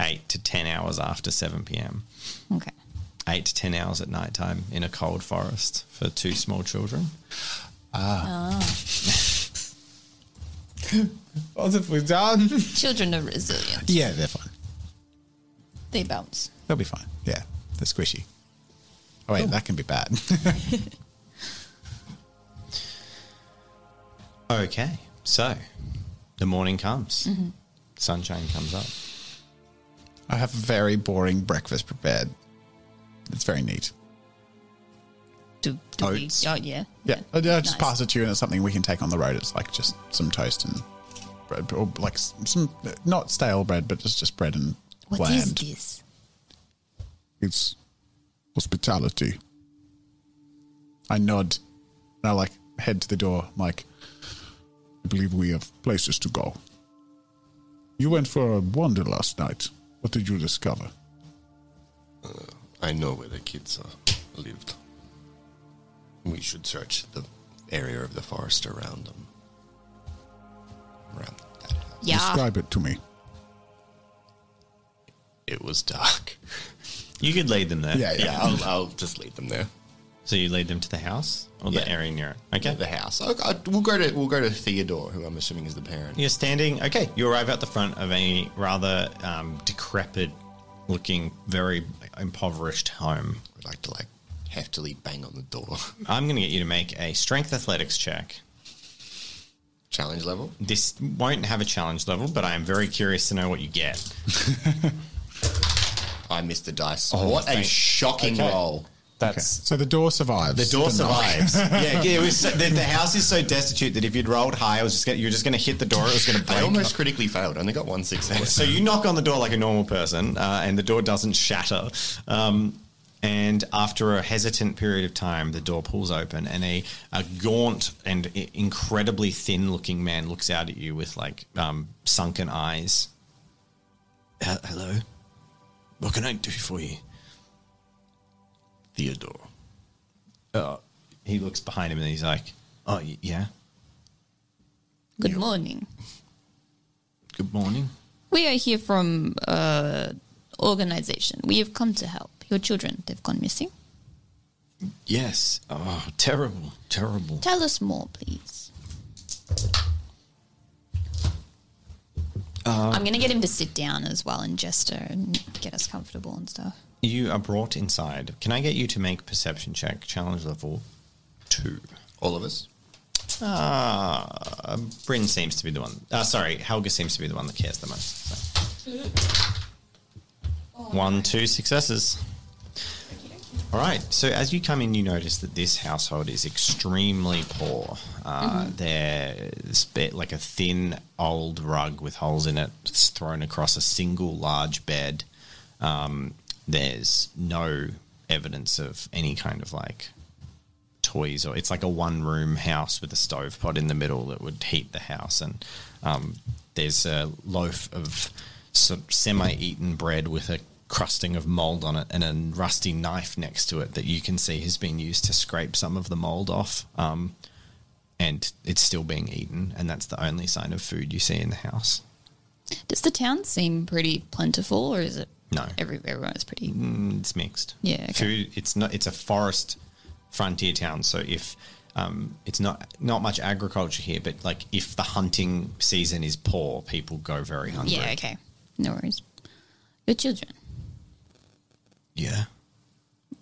eight to ten hours after seven p.m. Okay. Eight to ten hours at night time in a cold forest for two small children. Ah. What have we done? Children are resilient. yeah, they're fine. They bounce. They'll be fine. Yeah, they're squishy. Oh, wait, that can be bad. Okay, so the morning comes, sunshine comes up. I have a very boring breakfast prepared. It's very neat. Do, do we, oh yeah. Yeah, I'll I'll oh, just Nice. pass it to you, and it's something we can take on the road. It's like just some toast and bread, or like some not stale bread, but just just bread and What is bland. this? It's hospitality. I nod. And I like head to the door. I'm like, I believe we have places to go. You went for a wander last night. What did you discover? I know where the kids uh, lived. We should search the area of the forest around them. Around that house. Yeah. Describe it to me. It was dark. You could lead them there. Yeah, Yeah, I'll, I'll just lead them there. So you lead them to the house or the area near it. Okay. The house. I, I, we'll go to we'll go to Theodore, who I'm assuming is the parent. You're standing. Okay, you arrive at the front of a rather um, decrepit-looking, very impoverished home. I'd like to like heftily bang on the door. I'm going to get you to make a strength athletics check. Challenge level. This won't have a challenge level, but I am very curious to know what you get. I missed the dice. what a thank- shocking Okay. roll! That's So the door survives. the door but not- survives. yeah, yeah. It was so, the, the house is so destitute that if you'd rolled high, I was just gonna, you're just going to hit the door. It was going to break. I almost critically failed. I only got one success. So you knock on the door like a normal person, uh, and the door doesn't shatter. Um, And after a hesitant period of time, the door pulls open, and a, a gaunt and incredibly thin looking man looks out at you with like um, sunken eyes. He- hello? What can I do for you? Theodore. Uh, he looks behind him and he's like, Oh, y- yeah. Good morning. Good morning. We are here from uh, organization. We have come to help. Your children, they've gone missing. Yes. Oh, terrible. Terrible. Tell us more, please. I'm going to get him to sit down as well and gesture and get us comfortable and stuff. You are brought inside. Can I get you to make perception check, challenge level two? All of us. Ah, Bryn seems to be the one. Uh, sorry, Helga seems to be the one that cares the most. so. One, two successes. All right. So as you come in, you notice that this household is extremely poor. Uh, There's bit like a thin old rug with holes in it that's thrown across a single large bed. Um, there's no evidence of any kind of like toys or it's like a one room house with a stove pot in the middle that would heat the house and um, there's a loaf of sort of semi-eaten bread with a crusting of mold on it and a rusty knife next to it that you can see has been used to scrape some of the mold off um, and it's still being eaten and that's the only sign of food you see in the house Does the town seem pretty plentiful, or is it? No. Every, everyone is pretty. Mm, it's mixed. Yeah, okay. Food. It's not. It's a forest frontier town. So if um, it's not not much agriculture here, but like if the hunting season is poor, people go very hungry. Yeah, okay. No worries. Your children, Yeah.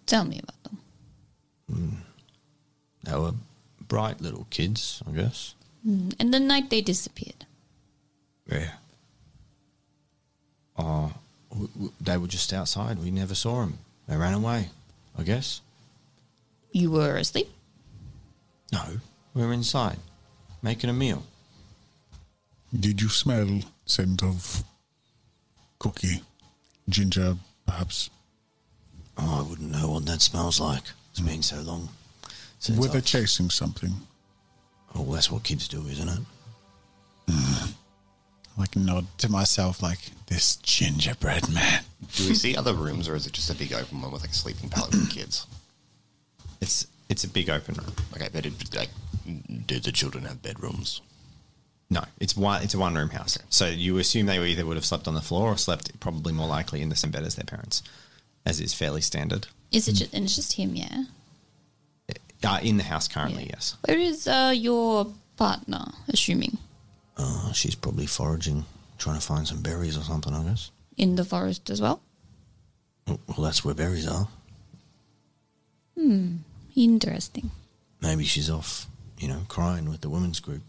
tell me about them. They were bright little kids, I guess. And the night they disappeared. Yeah. Oh, w- they were just outside. We never saw them. They ran away, I guess. You were asleep? No, we were inside, making a meal. Did you smell scent of cookie, ginger, perhaps? Oh, I wouldn't know what that smells like. It's been so long. Since Were they I've- chasing something? oh, that's what kids do, isn't it? Mm. Like nod to myself, like this gingerbread man. Do we see other rooms, or is it just a big open one with like a sleeping pallet for the kids? It's it's a big open room. Okay, but it, like, do the children have bedrooms? No, it's one. It's a one room house. So you assume they either would have slept on the floor or slept probably more likely in the same bed as their parents, as is fairly standard. Is it just, and it's just him, yeah? Uh, in the house currently, Yeah. yes. Where is uh, your partner, assuming? Oh, she's probably foraging, trying to find some berries or something, I guess. In the forest as well? Oh, Well, that's where berries are. Hmm, interesting. Maybe she's off, you know, crying with the women's group.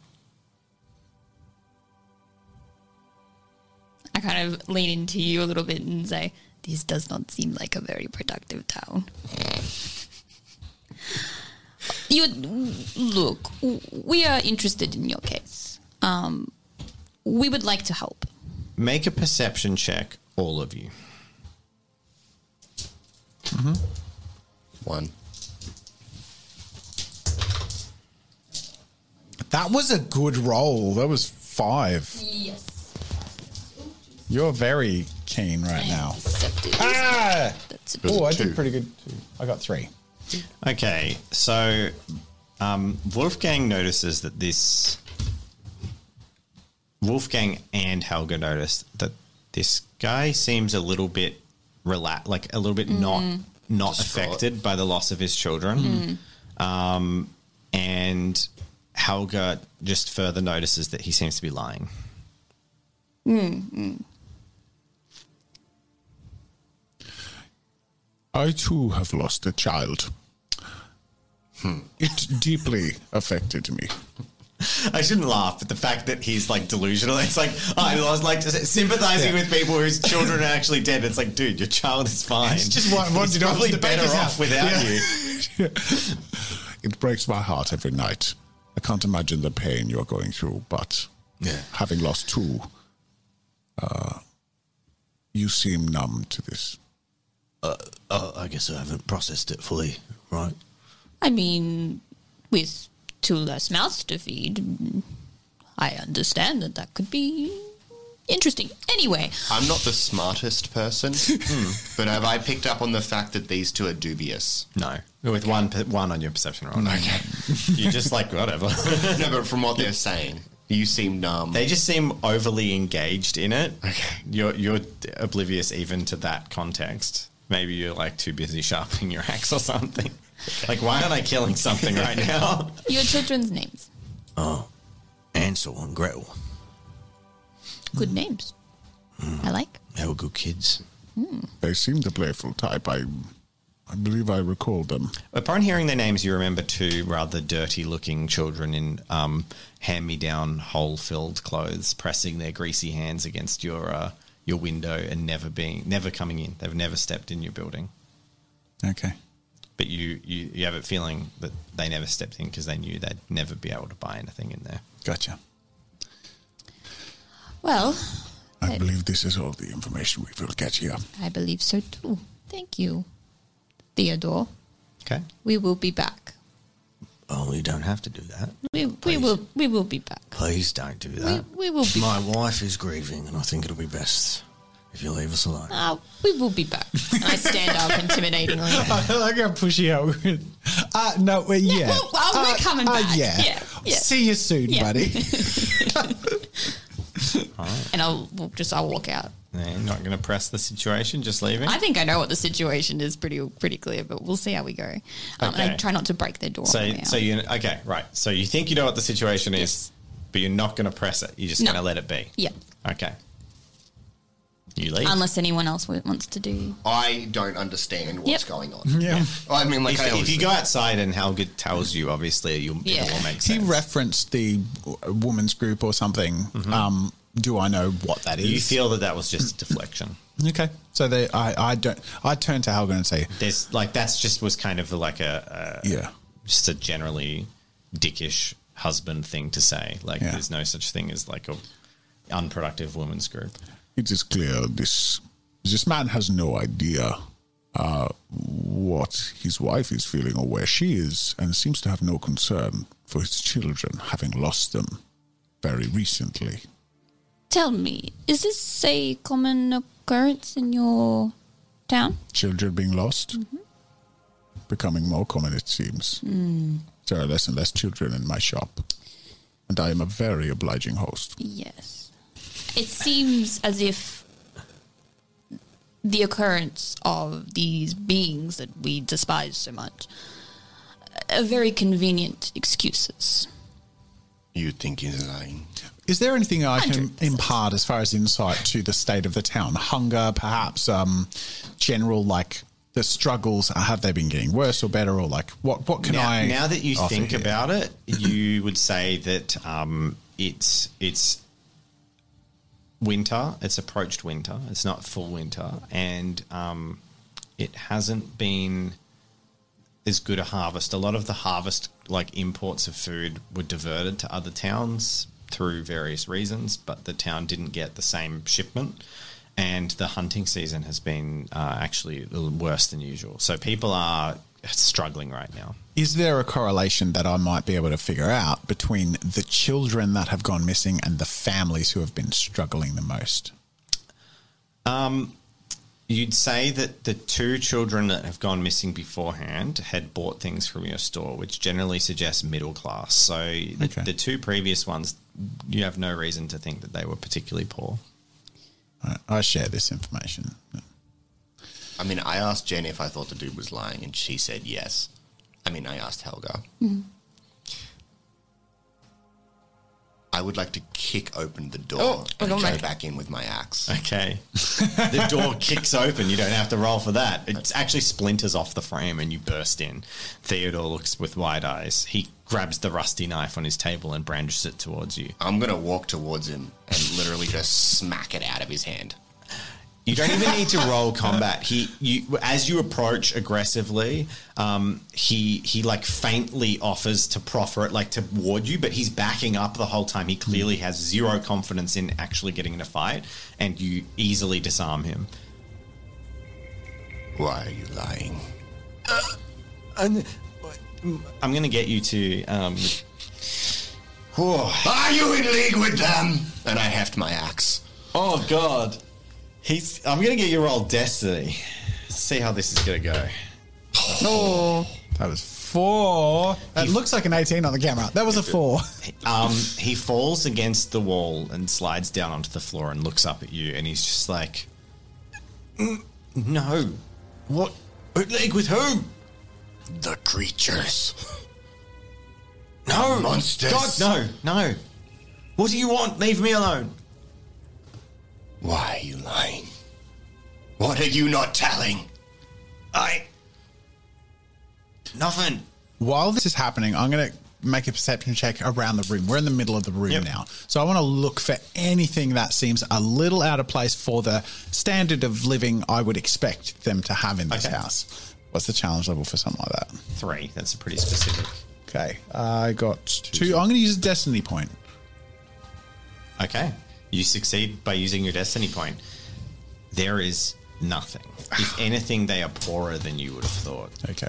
I kind of lean into you a little bit and say, this does not seem like a very productive town. you look, we are interested in your case. Um, we would like to help. Make a perception check, all of you. One. That was a good roll. That was five. Yes. You're very keen right now. Ah! Oh, I Two. did pretty good too. I got three. Okay, so um, Wolfgang notices that this. Wolfgang and Helga notice that this guy seems a little bit relaxed, like a little bit not mm. not Distraught. affected by the loss of his children. Mm. Um, and Helga just further notices that he seems to be lying. Mm, I too have lost a child. Hmm. It deeply affected me. I shouldn't laugh, but the fact that he's like delusional, it's like I was like sympathizing with people whose children are actually dead. It's like, dude, your child is fine. It's just what- what He's did probably the better off house. without Yeah. you. It breaks my heart every night. I can't imagine the pain you're going through, but Yeah. having lost two, uh, you seem numb to this. Uh, I guess I haven't processed it fully, right? I mean, with two less mouths to feed, I understand that that could be interesting. Anyway, I'm not the smartest person, Hmm. but have I picked up on the fact that these two are dubious? No, with one one on your perception roll. Okay, You're just like whatever. no, but from what they're saying, you seem numb. They just seem overly engaged in it. Okay. You're you're oblivious even to that context. Maybe you're like too busy sharpening your axe or something. Like, why aren't I killing something right now? your children's names. Oh, Ansel and Gretel. Good names. I like. They were good kids. They seem the playful type. I, I believe I recall them. Upon hearing their names, you remember two rather dirty-looking children in um, hand-me-down, hole-filled clothes, pressing their greasy hands against your uh, your window and never being never coming in. They've never stepped in your building, Okay. But you you, you have a feeling that they never stepped in because they knew they'd never be able to buy anything in there. Gotcha. Well, I Hey. believe this is all the information we will get here. I believe so too. Thank you, Theodore. Okay. We will be back. Oh, you don't have to do that. We, we will we will be back. Please don't do We, that. we will be. My wife is grieving, and I think it'll be best if you leave us alone. Uh, we will be back. And I stand up intimidatingly. I like how pushy out. Uh, no, well, yeah. well, well, we're Uh, coming uh, back. yeah. Yeah, yeah. See you soon, Yeah. buddy. and I'll we'll just I'll walk out. Yeah, you're not going to press the situation, just leaving. I think I know what the situation is pretty pretty clear, but we'll see how we go. Um, And I Okay. try not to break their door. So, on the way so out. you okay, right? So you think you know what the situation is, but you're not going to press it. You're just No. going to let it be. yeah, Okay. You leave. unless anyone else wa- wants to do. I don't understand what's Yep. going on. Yeah. I mean, like, if, I if you go outside and Helga tells you, obviously you'll Yeah. it will make He sense. referenced the w- woman's group or something. Um, do I know what that is? you feel that that was just a deflection. okay? So they, I, I don't. I turn to Helga and say, There's like that's just was kind of like a, a "Yeah, just a generally dickish husband thing to say. Like Yeah. there's no such thing as like a unproductive women's group. It is clear this this man has no idea uh, what his wife is feeling or where she is, and seems to have no concern for his children, having lost them very recently. Tell me, is this a common occurrence in your town? Children being lost, becoming more common, it seems. There are less and less children in my shop, and I am a very obliging host. Yes. It seems as if the occurrence of these beings that we despise so much are very convenient excuses. you think he's lying. Is there anything I can 100%. impart as far as insight to the state of the town? Hunger, perhaps, um, general like the struggles. Have they been getting worse or better, or like what? What can now, I? now that you think here? about it, you would say that um, it's it's winter. It's approached winter. It's not full winter, and um, it hasn't been as good a harvest. A lot of the harvest, like imports of food, were diverted to other towns through various reasons, but the town didn't get the same shipment. And the hunting season has been uh, actually a little worse than usual. So people are struggling right now. Is there a correlation that I might be able to figure out between the children that have gone missing and the families who have been struggling the most? Um, you'd say that the two children that have gone missing beforehand had bought things from your store, which generally suggests middle class. So the, Okay. the two previous ones, you have no reason to think that they were particularly poor. I share this information. I mean, I asked Jen if I thought the dude was lying, and she said yes. I mean, I asked Helga. Mm-hmm. I would like to kick open the door Oh, and go back in with my axe. Okay. the door kicks open. You don't have to roll for that. It actually splinters off the frame and you burst in. Theodore looks with wide eyes. He grabs the rusty knife on his table and brandishes it towards you. I'm gonna walk towards him and literally just smack it out of his hand. You don't even need to roll combat. He, you, as you approach aggressively, um, he he like faintly offers to proffer it like to ward you, but he's backing up the whole time. He clearly has zero confidence in actually getting in a fight, and you easily disarm him. Why are you lying? I'm going to get you to. Um, Are you in league with them? And I heft my axe. oh God, he's. I'm going to get you to roll destiny. See how this is going to go. Oh, that was four. It looks like an 18 on the camera. That was a four. Um, he falls against the wall and slides down onto the floor and looks up at you, and he's just like, "Mm, "No, what? League with whom? The creatures. No, Monsters. God, no, no. What do you want? Leave me alone." Why are you lying? What are you not telling? I. Nothing. While this is happening, I'm going to make a perception check around the room. We're in the middle of the room Yep. now. So I want to look for anything that seems a little out of place for the standard of living I would expect them to have in this Okay. house. What's the challenge level for something like that? Three. That's a pretty specific. Okay. I got two. I'm going to use a destiny point. Okay. You succeed by using your destiny point. There is nothing. If anything, they are poorer than you would have thought. Okay.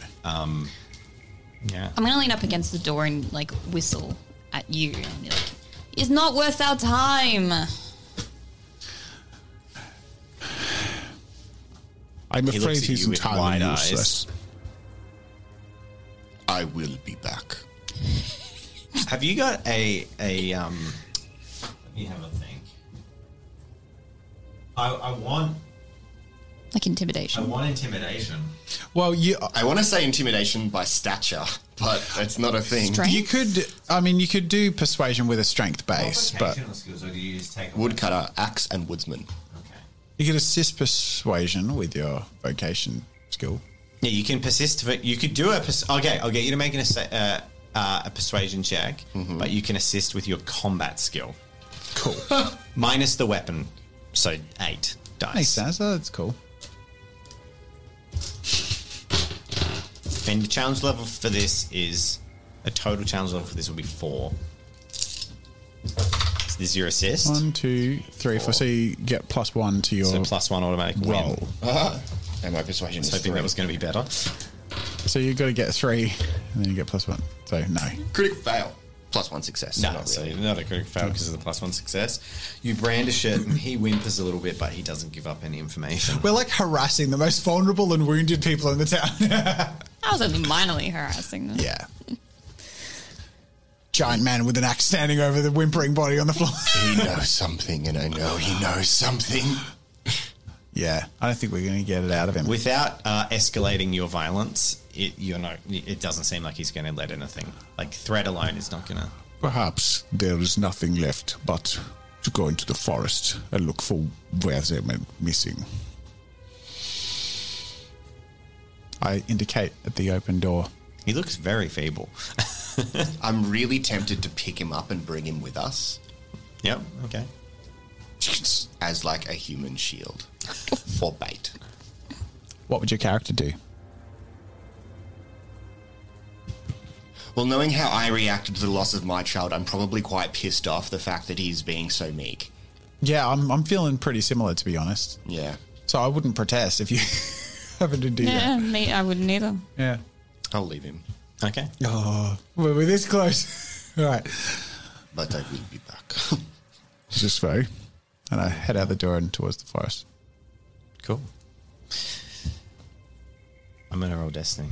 Yeah. I'm gonna lean up against the door and like whistle at you and be like, "It's not worth our time." I'm He afraid he's you with entirely wide eyes. useless. I will be back. Have you got a a um? Let me have a think. I I want Like intimidation. I want intimidation. Well, you I want to say intimidation by stature, but it's not a thing. Strength? you could. I mean, you could do persuasion with a strength base, but skills, or do you just take Woodcutter, axe, and woodsman. Okay. you could assist persuasion with your vocation skill. Yeah, you can persist. For, you could do a. pers- Okay, I'll get you to make an, assi- uh, uh, a persuasion check, but you can assist with your combat skill. Cool. Minus the weapon, so eight dice. Makes sense. Oh, that's cool. And the challenge level for this is a total challenge level for this will be four. So this is your assist. One, two, three, four. So you get plus one to your so plus one automatic win. roll. Uh-huh. And my persuasion I was is hoping three. that was going to be better. So you've got to get three, and then you get plus one. So no. Critical fail. Plus one success. No, Not so really. not a critical fail because of the plus one success. You brandish it, and he whimpers a little bit, but he doesn't give up any information. We're like harassing the most vulnerable and wounded people in the town. I was only minorly harassing them. yeah. Giant man with an axe standing over the whimpering body on the floor. He knows something, and I know he knows something. yeah, I don't think we're going to get it out of him. Without uh, escalating your violence, it you're not. It doesn't seem like he's going to let anything. Like threat alone is not going to. Perhaps there is nothing left but to go into the forest and look for where they went missing. I indicate at the open door. He looks very feeble. I'm really tempted to pick him up and bring him with us yep. Okay. as like a human shield for bait. What would your character do? Well, knowing how I reacted to the loss of my child, I'm probably quite pissed off the fact that he's being so meek. Yeah, I'm, I'm feeling pretty similar, to be honest. Yeah. So I wouldn't protest if you happened to do that. Yeah, me, I wouldn't either. Yeah. I'll leave him, Okay. Oh, we're we're this close. All right. but I will be back. Just so. And I head out the door and towards the forest. Cool. I'm going to roll destiny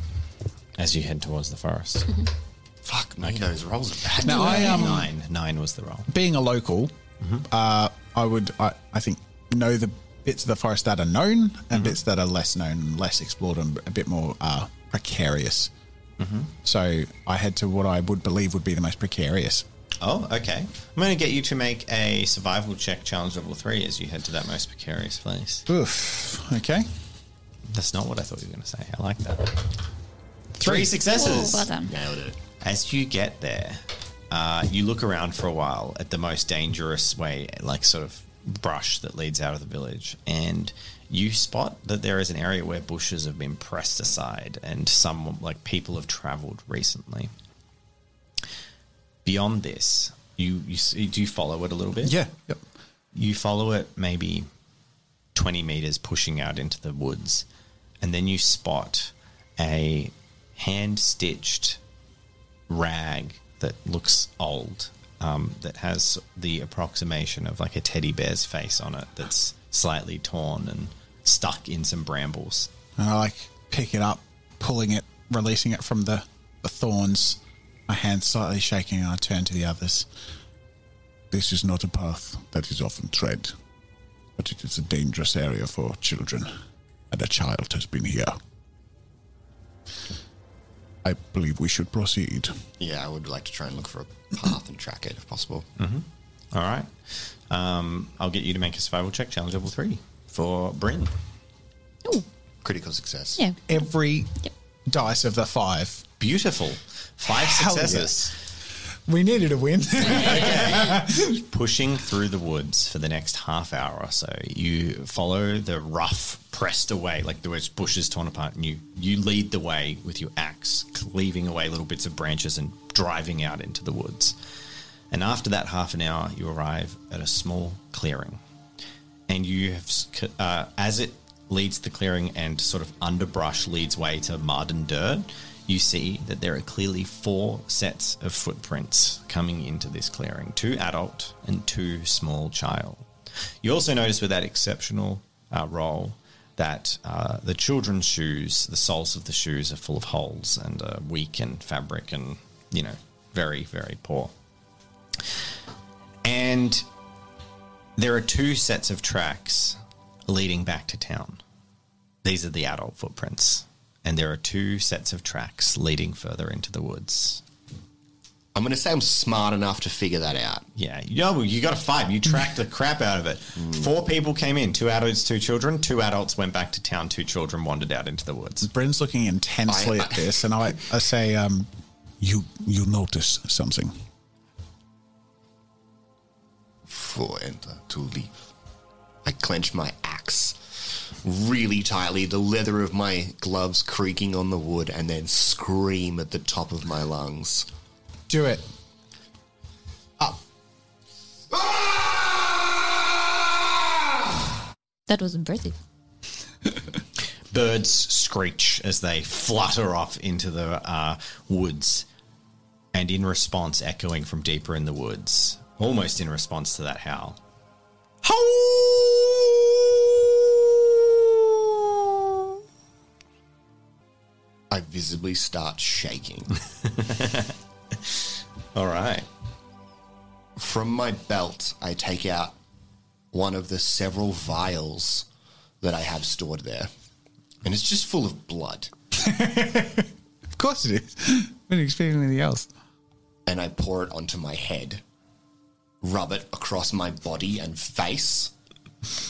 as you head towards the forest. Mm-hmm. Fuck me, those rolls are bad. Now, I um, Nine. Nine was the roll. being a local, uh, I would, I, I think, know the bits of the forest that are known and bits that are less known, less explored, and a bit more uh, precarious. So I head to what I would believe would be the most precarious. Oh, okay. I'm going to get you to make a survival check challenge level three as you head to that most precarious place. Oof. Okay. That's not what I thought you were going to say. I like that. Three successes. Oh, well done. Nailed it. As you get there, uh, you look around for a while at the most dangerous way, like sort of brush that leads out of the village, and you spot that there is an area where bushes have been pressed aside, and some like people have travelled recently. Beyond this, you you see, do you follow it a little bit? Yeah. Yep. you follow it maybe 20 meters pushing out into the woods and then you spot a hand stitched rag that looks old, um, that has the approximation of like a teddy bear's face on it that's slightly torn and stuck in some brambles. And I like pick it up, pulling it, releasing it from the, the thorns. My hand slightly shaking, and I turn to the others. This is not a path that is often tread, but it is a dangerous area for children, and a child has been here. I believe we should proceed. Yeah, I would like to try and look for a path and track it if possible. All right. Um, I'll get you to make a survival check, challenge level three for Bryn. Ooh, Critical success. yeah. Every Yep. dice of the five. Beautiful. Five Hell successes. We needed a win. Pushing through the woods for the next half hour or so. You follow the rough, pressed away, like the words bushes torn apart, and you, you lead the way with your axe, cleaving away little bits of branches and driving out into the woods. And after that half an hour, you arrive at a small clearing. And you have, uh, as it leads the clearing and sort of underbrush leads way to mud and dirt, you see that there are clearly four sets of footprints coming into this clearing two adult and two small child. You also notice with that exceptional uh, roll that uh, the children's shoes, the soles of the shoes, are full of holes and uh, weak and fabric and, you know, very, very poor. And there are two sets of tracks leading back to town. These are the adult footprints. And there are two sets of tracks leading further into the woods. I'm going to say I'm smart enough to figure that out. Yeah, yo, you got a five. You tracked the crap out of it. Four people came in, two adults, two children. Two adults went back to town, two children wandered out into the woods. Bryn's looking intensely I- at this, and I, I say, um, "You you notice something? Four enter to leave. I clench my axe really tightly, the leather of my gloves creaking on the wood, and then scream at the top of my lungs. Do it." Up. That was impressive. Birds screech as they flutter off into the uh, woods, and in response, echoing from deeper in the woods, almost in response to that howl. I visibly start shaking. All right. From my belt, I take out one of the several vials that I have stored there. And it's just full of blood. Of course it is. I didn't expect anything else. And I pour it onto my head, rub it across my body and face,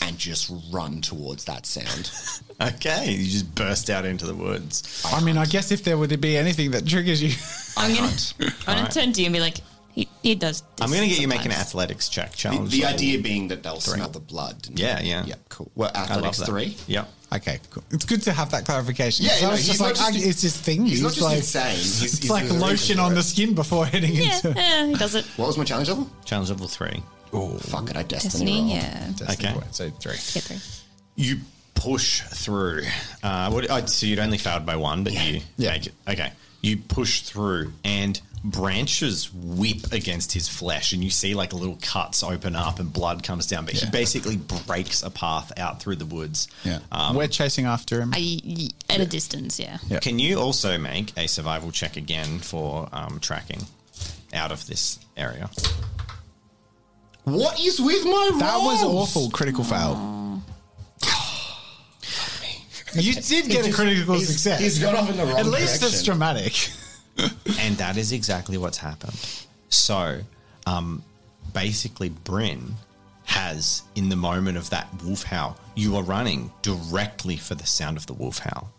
and just run towards that sound. Okay, you just burst out into the woods. I mean, I guess if there were to be anything that triggers you, I'm gonna, I'm gonna turn to you and be like, he, he does. This I'm going to get you making an athletics check The, challenge. the level. idea being that they'll smell the blood. Yeah, yeah. Yeah, cool. Well, I love athletics three. Yeah. okay, cool. It's good to have that clarification. Yeah, So no, it's he's just like just- I- it's this thing. He's not just like, insane. He's, It's he's like there's a reason lotion on it. the skin before heading Yeah, into. yeah, he does it. What was my challenge level? Challenge level three. Oh, Fuck it, I destiny, Destiny, rolled. yeah. Destiny Okay. point, So three. Get through. You push through. Uh, what, oh, so you'd only failed by one, but you Yeah. make it. Okay. You push through, and branches whip against his flesh, and you see like little cuts open up, and blood comes down. But he basically breaks a path out through the woods. Yeah, Um, we're chasing after him. I, y- at a distance, yeah. Yeah. Can you also make a survival check again for um, tracking out of this area? What is with my rolls? that was awful. Critical fail. You did get a critical he's- success. he's gone off in the wrong direction. At least it's dramatic. and that is exactly what's happened. So, um, basically, Bryn has, in the moment of that wolf howl, you are running directly for the sound of the wolf howl,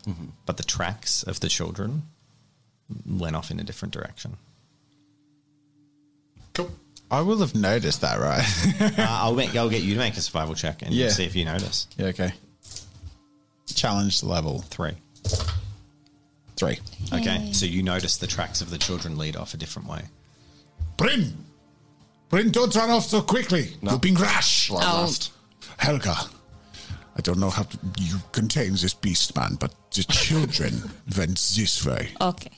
but the tracks of the children went off in a different direction. Cool. I will have noticed that, right? uh, I'll make, I'll get you to make a survival check and Yeah. see if you notice. yeah. Okay. Challenge level Three. three. Okay, so you notice the tracks of the children lead off a different way. Bryn, Bryn, don't run off so quickly. No. You've been rash. Bloodlust. Helga, I don't know how to, you contain this beast man, but the children went this way. Okay.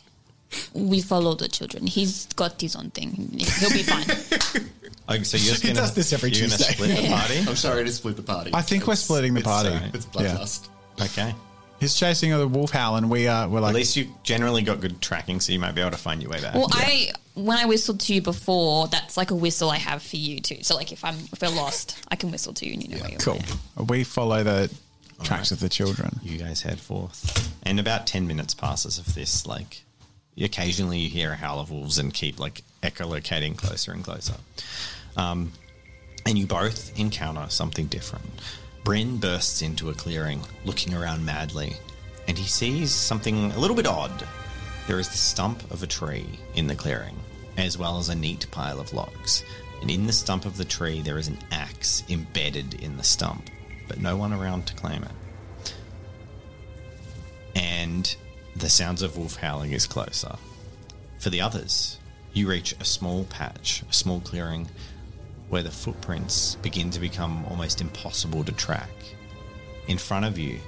We follow the children. He's got his own thing. He'll be fine. Okay, so you're just He gonna, does this every you're gonna Tuesday. split the party. I'm sorry to split the party. I think we're It's- splitting the it's, party. uh, It's Yeah. bloodlust. Okay. He's chasing the wolf howl, and we are we're like At like, least you generally got good tracking, so you might be able to find your way back. Well, I when I whistled to you before, that's like a whistle I have for you too. So like if I'm if we're lost, I can whistle to you and you know where you're. cool. We follow the tracks of the children. you guys head forth, and about ten minutes passes of this. Like, occasionally you hear a howl of wolves and keep like echolocating closer and closer. Um, and you both encounter something different. Bryn bursts into a clearing, looking around madly, and he sees something a little bit odd. There is the stump of a tree in the clearing, as well as a neat pile of logs. And in the stump of the tree, there is an axe embedded in the stump, but no one around to claim it. And the sounds of wolf howling is closer. For the others, you reach a small patch, a small clearing, where the footprints begin to become almost impossible to track. In front of you,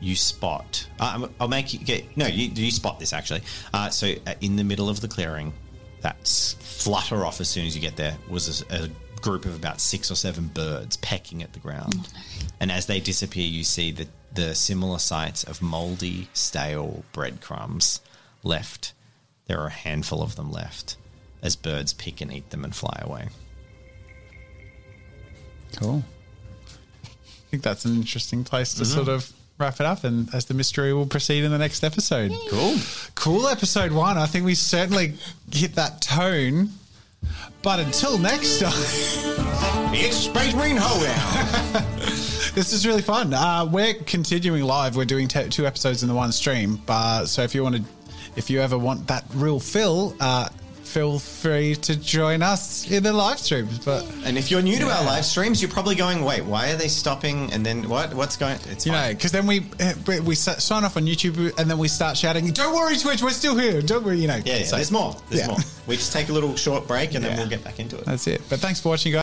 you spot. Uh, I'll make you get. No, you, you spot this actually. Uh, so, uh, in the middle of the clearing, that's flutter off as soon as you get there, was a, a group of about six or seven birds pecking at the ground. Oh, and as they disappear, you see the, the similar sights of moldy, stale breadcrumbs left. There are a handful of them left as birds pick and eat them and fly away. Cool. I think that's an interesting place to mm-hmm. sort of wrap it up, and as the mystery will proceed in the next episode. Cool. Cool episode one. I think we certainly hit that tone. But until next time, It's Space Marine Hoedown! this is really fun. Uh, we're continuing live. We're doing t- two episodes in the one stream. Uh, so if you want to, if you ever want that real fill, uh, feel free to join us in the live streams. But And if you're new to our live streams, you're probably going, "Wait, why are they stopping?" And then what? What's going? It's you know, because then we we sign off on YouTube and then we start shouting, "Don't worry, Twitch, we're still here. Don't worry." You know, yeah, yeah, so- there's more. There's Yeah. more. We just take a little short break and then we'll get back into it. That's it. But thanks for watching, guys.